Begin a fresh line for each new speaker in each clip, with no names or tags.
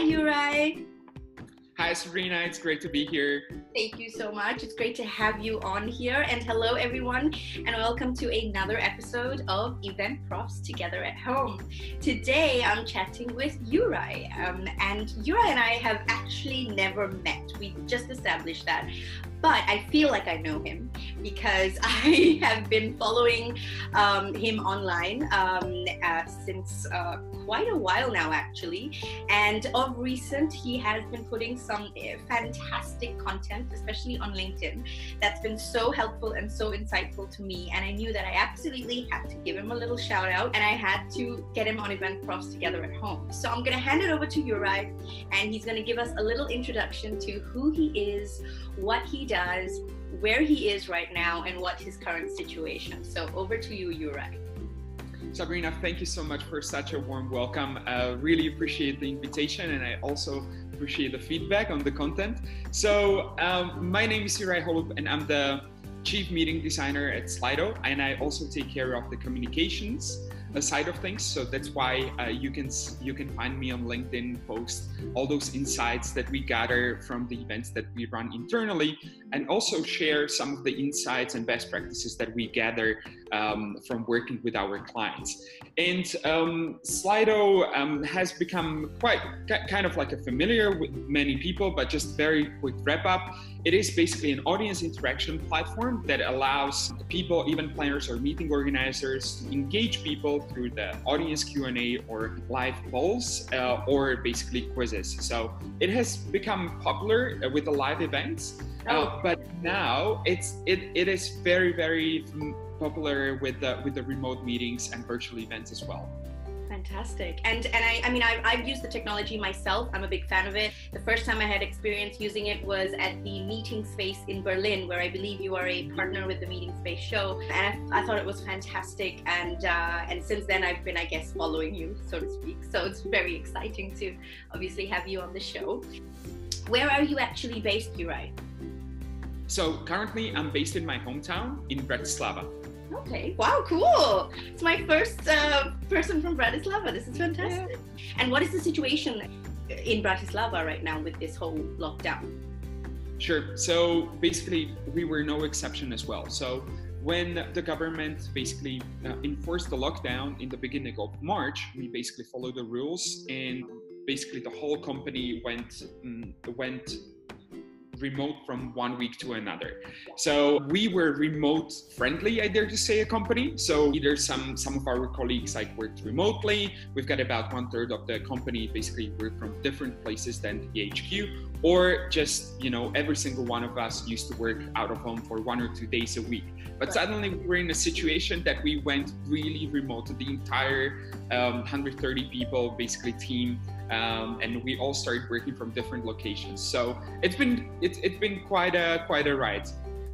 Hi, Uri.
Hi, Sabrina. It's great to be here.
Thank you so much. It's great to have you on here. And hello, everyone, and welcome to another episode of Event Profs Together at Home. Today, I'm chatting with Uri. Um, and Uri and I have actually never met. We just established that but I feel like I know him because I have been following um, him online um, uh, since uh, quite a while now, actually. And of recent, he has been putting some uh, fantastic content, especially on LinkedIn, that's been so helpful and so insightful to me. And I knew that I absolutely had to give him a little shout out and I had to get him on Event Profs together at home. So I'm going to hand it over to Uri and he's going to give us a little introduction to who he is, what he does, where he is right now, and what his current situation. So over to you, Uri.
Sabrina, thank you so much for such a warm welcome. Uh, really appreciate the invitation, and I also appreciate the feedback on the content. So, um, my name is Juraj Holub, and I'm the chief meeting designer at Slido, and I also take care of the communications side of things. So that's why uh, you can you can find me on LinkedIn, post all those insights that we gather from the events that we run internally, and also share some of the insights and best practices that we gather um, from working with our clients. And um, Slido um, has become quite kind of like a familiar with many people, but just very quick wrap up. It is basically an audience interaction platform that allows people, even planners or meeting organizers, to engage people through the audience Q&A or live polls uh, or basically quizzes. So it has become popular uh, with the live events, oh. but now it's it, it is very very popular with the with the remote meetings and virtual events as well.
Fantastic. And and I, I mean, I've, I've used the technology myself. I'm a big fan of it. The first time I had experience using it was at the Meeting Space in Berlin, where I believe you are a partner with the Meeting Space show. And I, I thought it was fantastic. And uh, and since then, I've been, I guess, following you, so to speak. So it's very exciting to obviously have you on the show. Where are you actually based, Uri?
So currently, I'm based in my hometown in Bratislava.
Okay. Wow, cool. It's my first uh, person from Bratislava. This is fantastic. Yeah. And what is the situation in Bratislava right now with this whole lockdown?
Sure. So basically, we were no exception as well. So when the government basically uh, enforced the lockdown in the beginning of March, we basically followed the rules, and basically the whole company went um, went remote from one week to another. So we were remote friendly, I dare to say, a company. So either some some of our colleagues like worked remotely. We've got about one third of the company basically work from different places than the HQ, or just you know every single one of us used to work out of home for one or two days a week. But suddenly we were in a situation that we went really remote. The entire um, 130 people basically team um, and we all started working from different locations. So it's been it's, it's been quite a quite a ride.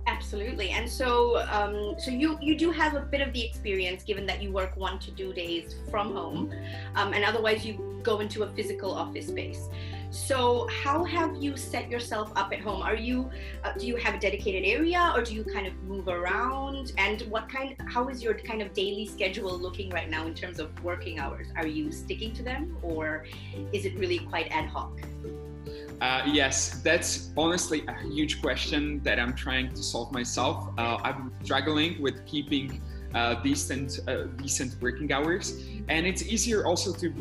Absolutely, and so um, so you you do have a bit of the experience, given that you work one to two days from home, um, and otherwise you go into a physical office space. So, how have you set yourself up at home? Are you uh, do you have a dedicated area, or do you kind of move around? And what kind? How is your kind of daily schedule looking right now in terms of working hours? Are you sticking to them, or is it really quite ad hoc?
Uh, yes, that's honestly a huge question that I'm trying to solve myself. Uh, I'm struggling with keeping uh, decent uh, decent working hours, and it's easier also to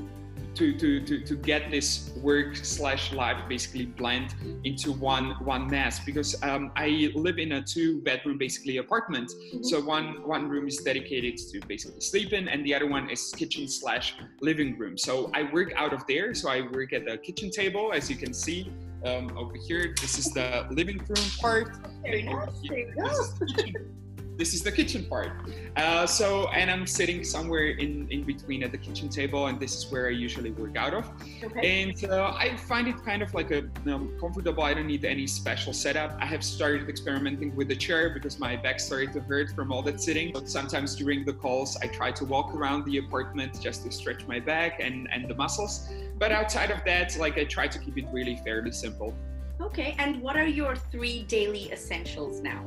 to, to, to, to get this work slash life basically blend into one one mass because um, I live in a two bedroom basically apartment. Mm-hmm. So one one room is dedicated to basically sleeping and the other one is kitchen slash living room. So I work out of there. So I work at the kitchen table as you can see um, over here. This is the living room part.
Very nice. There you go
this is the kitchen part. Uh, so, and I'm sitting somewhere in, in between at the kitchen table, and this is where I usually work out of. Okay. And uh, I find it kind of like a you know, comfortable. I don't need any special setup. I have started experimenting with the chair because my back started to hurt from all that sitting. But sometimes during the calls, I try to walk around the apartment just to stretch my back and, and the muscles. But outside of that, like I try to keep it really fairly simple.
Okay, and what are your three daily essentials now?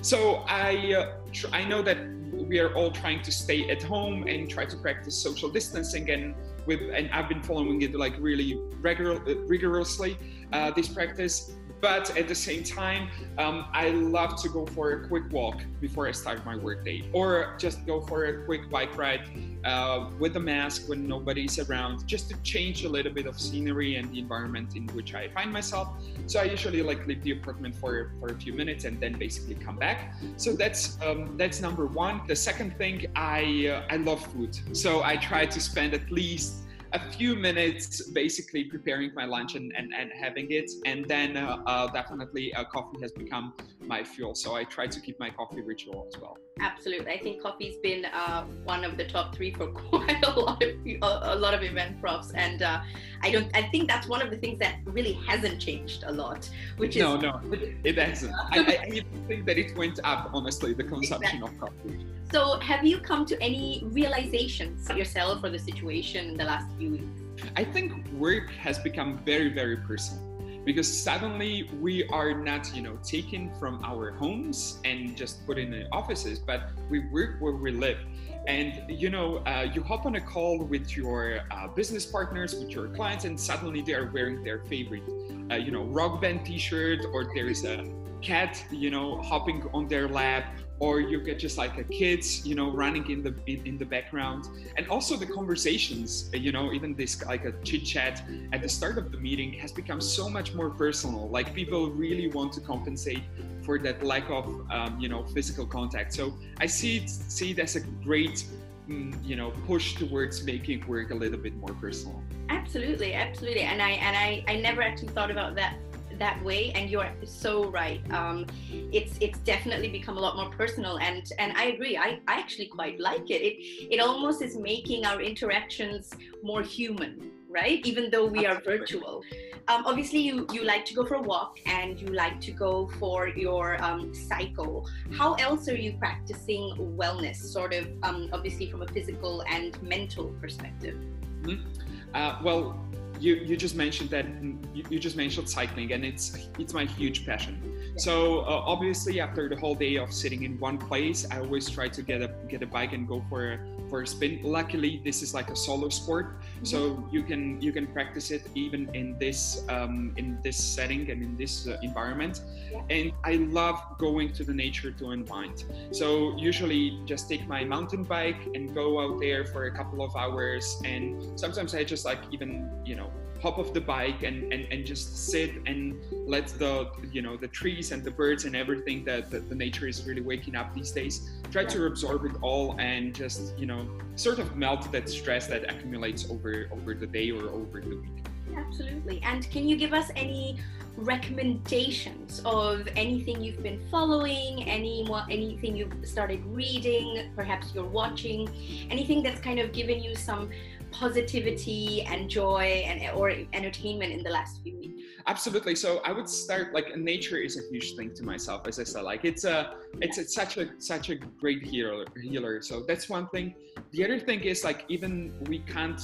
So I uh, tr- I know that we are all trying to stay at home and try to practice social distancing and with and I've been following it like really regular, rigorously uh, this practice but at the same time, um, I love to go for a quick walk before I start my workday, or just go for a quick bike ride uh, with a mask when nobody's around, just to change a little bit of scenery and the environment in which I find myself. So I usually like leave the apartment for for a few minutes and then basically come back. So that's um, that's number one. The second thing, I uh, I love food, so I try to spend at least a few minutes basically preparing my lunch and, and, and having it. And then uh, uh, definitely uh, coffee has become my fuel. So I try to keep my coffee ritual as well.
Absolutely, I think coffee's been uh, one of the top three for quite a lot of a, lot of event profs, and uh, I don't. I think that's one of the things that really hasn't changed a lot. Which
is no, no, it hasn't. I, I, even think that it went up. Honestly, the consumption exactly. of coffee.
So, have you come to any realizations yourself or the situation in the last few weeks?
I think work has become very, very personal because suddenly we are not, you know, taken from our homes and just put in the offices, but we work where we live. And you know, uh, you hop on a call with your uh, business partners, with your clients, and suddenly they are wearing their favorite, uh, you know, rock band T-shirt, or there is a cat, you know, hopping on their lap, or you get just like a kids you know running in the in, in, the background. And also the conversations you know even this like a chit chat at the start of the meeting has become so much more personal. Like people really want to compensate for that lack of um, you know physical contact. So i see it see it as a great mm, you know push towards making work a little bit more personal.
Absolutely absolutely. And i and i i never actually thought about that that way and you're so right. Um, it's it's definitely become a lot more personal and and i agree. I, I actually quite like it. It it almost is making our interactions more human right? Even though we are virtual. Um, obviously you you like to go for a walk and you like to go for your um, cycle. How else are you practicing wellness sort of um, obviously from a physical and mental perspective?
Mm-hmm. uh, well you, you just mentioned that you, you just mentioned cycling and it's it's my huge passion so uh, obviously after the whole day of sitting in one place i always try to get a get a bike and go for a for a spin. Luckily this is like a solo sport mm-hmm. so you can you can practice it even in this um, in this setting and in this uh, environment. And i love going to the nature to unwind. So usually just take my mountain bike and go out there for a couple of hours and sometimes i just like even you know hop off the bike and, and, and just sit and let the you know the trees and the birds and everything that, that the nature is really waking up these days try to absorb it all and just you know sort of melt that stress that accumulates over over the day or over the week.
Absolutely. And can you give us any recommendations of anything you've been following any anything you've started reading perhaps you're watching anything that's kind of given you some positivity and joy and or entertainment in the last few weeks?
Absolutely. So i would start like nature is a huge thing to myself as i said like it's a it's, it's such a such a great healer healer. So that's one thing. The other thing is like even we can't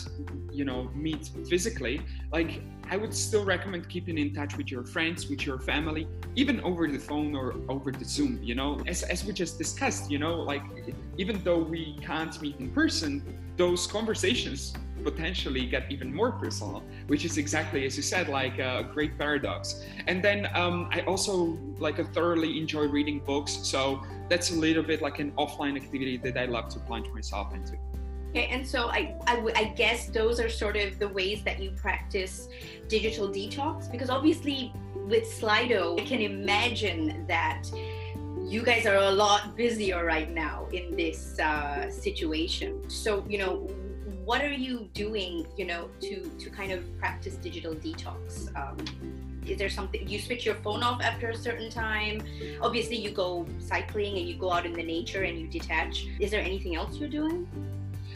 you know meet physically like i would still recommend keeping in touch with your friends with your family even over the phone or over the zoom you know? As, as we just discussed you know like even though we can't meet in person those conversations potentially get even more personal, which is exactly as you said, like a great paradox. And then um, I also like a thoroughly enjoy reading books, so that's a little bit like an offline activity that I love to plunge myself into.
Okay, and so I, I, I guess those are sort of the ways that you practice digital detox because obviously with Slido, I can imagine that you guys are a lot busier right now in this uh, situation. So, you know, what are you doing, you know, to to kind of practice digital detox? Um, is there something you switch your phone off after a certain time? Obviously, you go cycling and you go out in the nature and you detach. Is there anything else you're doing?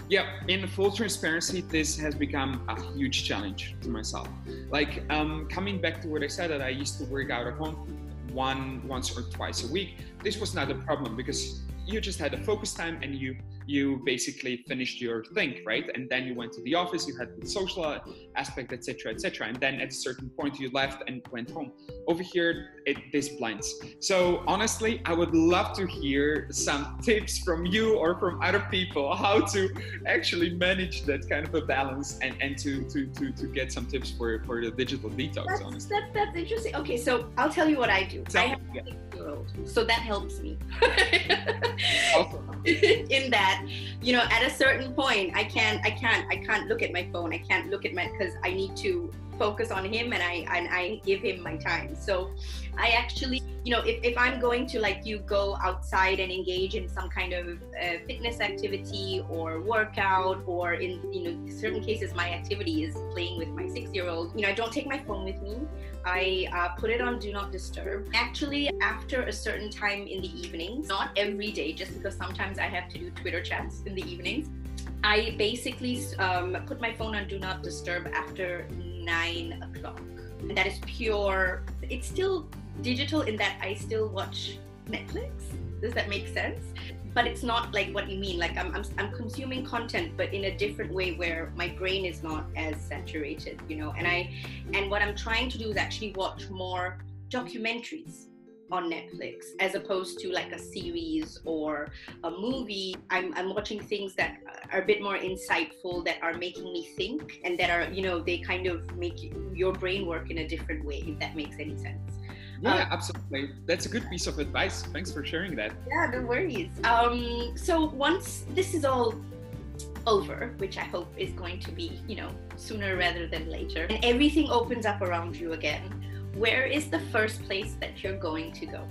Yeah, in full transparency, this has become a huge challenge to myself. Like um, coming back to what I said that I used to work out at home one once or twice a week. This was not a problem because you just had a focus time and you you basically finished your thing, right? And then you went to the office, you had the social aspect, etc., etc. And then at a certain point, you left and went home. Over here, it this blends. So honestly, I would love to hear some tips from you or from other people how to actually manage that kind of a balance and, and to, to, to, to get some tips for, for the digital detox.
That's,
honestly.
That, that's interesting. Okay, so I'll tell you what I do. I have a six-year-old, so that helps me. in that, you know, at a certain point, I can't, I can't, I can't look at my phone. I can't look at my because I need to focus on him and I and I give him my time. So I actually, you know, if, if I'm going to like you go outside and engage in some kind of uh, fitness activity or workout, or in you know certain cases my activity is playing with my six year old. You know, I don't take my phone with me. I uh, put it on do not disturb. Actually, after a certain time in the evenings, not every day, just because sometimes I have to do Twitter chats in the evenings. I basically um, put my phone on do not disturb after nine o'clock. And that is pure, it's still digital in that I still watch Netflix. Does that make sense? But it's not like what you mean. Like I'm, I'm, I'm consuming content, but in a different way where my brain is not as saturated, you know. And I, and what I'm trying to do is actually watch more documentaries on Netflix as opposed to like a series or a movie. I'm, I'm watching things that are a bit more insightful, that are making me think, and that are, you know, they kind of make your brain work in a different way, if that makes any sense.
Yeah, um, absolutely. That's a good piece of advice. Thanks for sharing that.
Yeah, no worries. Um, so once this is all over, which I hope is going to be, you know, sooner rather than later, and everything opens up around you again, where is the first place that you're going to go?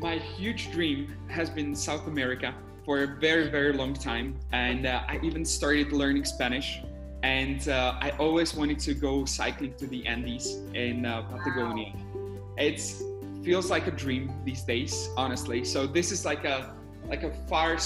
My huge dream has been South America for a very, very long time. And uh, I even started learning Spanish. And uh, I always wanted to go cycling to the Andes in uh, Patagonia. Wow. It feels like a dream these days, honestly. So this is like a like a far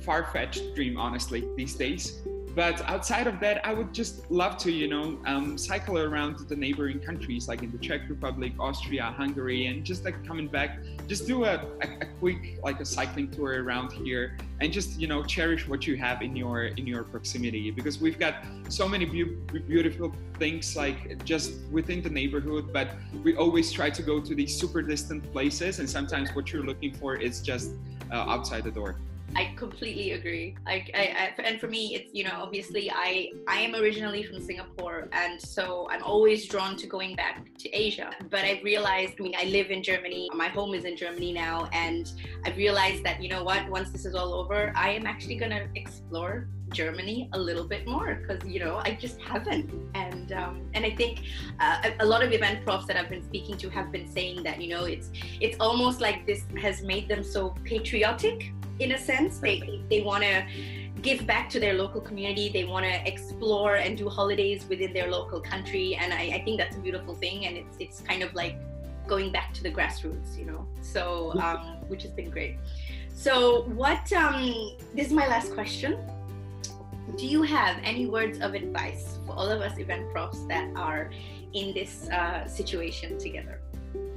far-fetched dream, honestly, these days but outside of that, I would just love to, you know, um, cycle around the neighboring countries like in the Czech Republic, Austria, Hungary, and just like coming back, just do a, a, a, quick like a cycling tour around here, and just you know cherish what you have in your in your proximity because we've got so many be- beautiful things like just within the neighborhood, but we always try to go to these super distant places, and sometimes what you're looking for is just uh, outside the door.
I completely agree. I, I, I, and for me, it's you know obviously I I am originally from Singapore, and so I'm always drawn to going back to Asia. But I've realized, I mean, I live in Germany. My home is in Germany now, and I've realized that you know what, once this is all over, I am actually gonna explore Germany a little bit more because you know I just haven't, and um, and I think uh, a, a, lot of event profs that I've been speaking to have been saying that you know it's it's almost like this has made them so patriotic in a sense. They they want to give back to their local community. They want to explore and do holidays within their local country, and I, I, think that's a beautiful thing. And it's it's kind of like going back to the grassroots, you know. So um, which has been great. So what? Um, this is my last question. Do you have any words of advice for all of us event profs that are in this uh, situation together?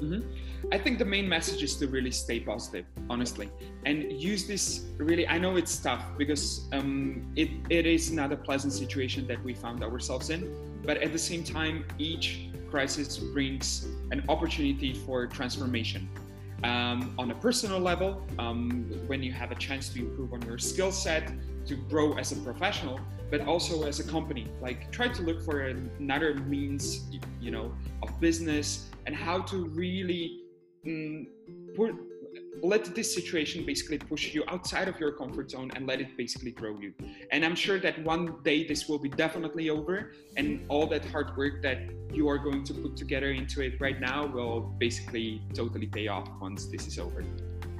Mm-hmm. I think the main message is to really stay positive, honestly, and use this really. I know it's tough because um, it, it is not a pleasant situation that we found ourselves in, but at the same time, each crisis brings an opportunity for transformation. Um, on a personal level, um, when you have a chance to improve on your skill set, to grow as a professional, but also as a company. Like try to look for another means, you know, of business and how to really mm, put, let this situation basically push you outside of your comfort zone and let it basically grow you. And I'm sure that one day this will be definitely over, and all that hard work that you are going to put together into it right now will basically totally pay off once this is over.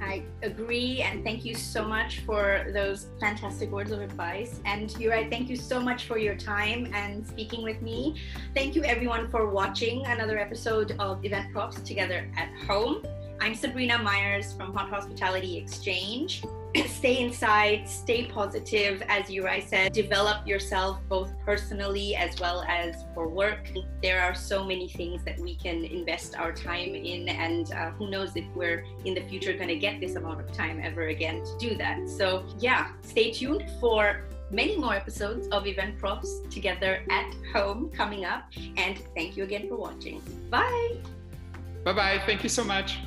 I agree, and thank you so much for those fantastic words of advice. And Juraj, thank you so much for your time and speaking with me. Thank you, everyone, for watching another episode of Event Profs Together at Home. I'm Sabrina Myers from Hot Hospitality Exchange. stay inside, stay positive, as Juraj said, develop yourself both personally as well as for work. There are so many things that we can invest our time in, and uh, who knows if we're in the future going to get this amount of time ever again to do that. So, yeah, stay tuned for many more episodes of Event Profs together at home coming up. And thank you again for watching. Bye.
Bye bye. Thank you so much.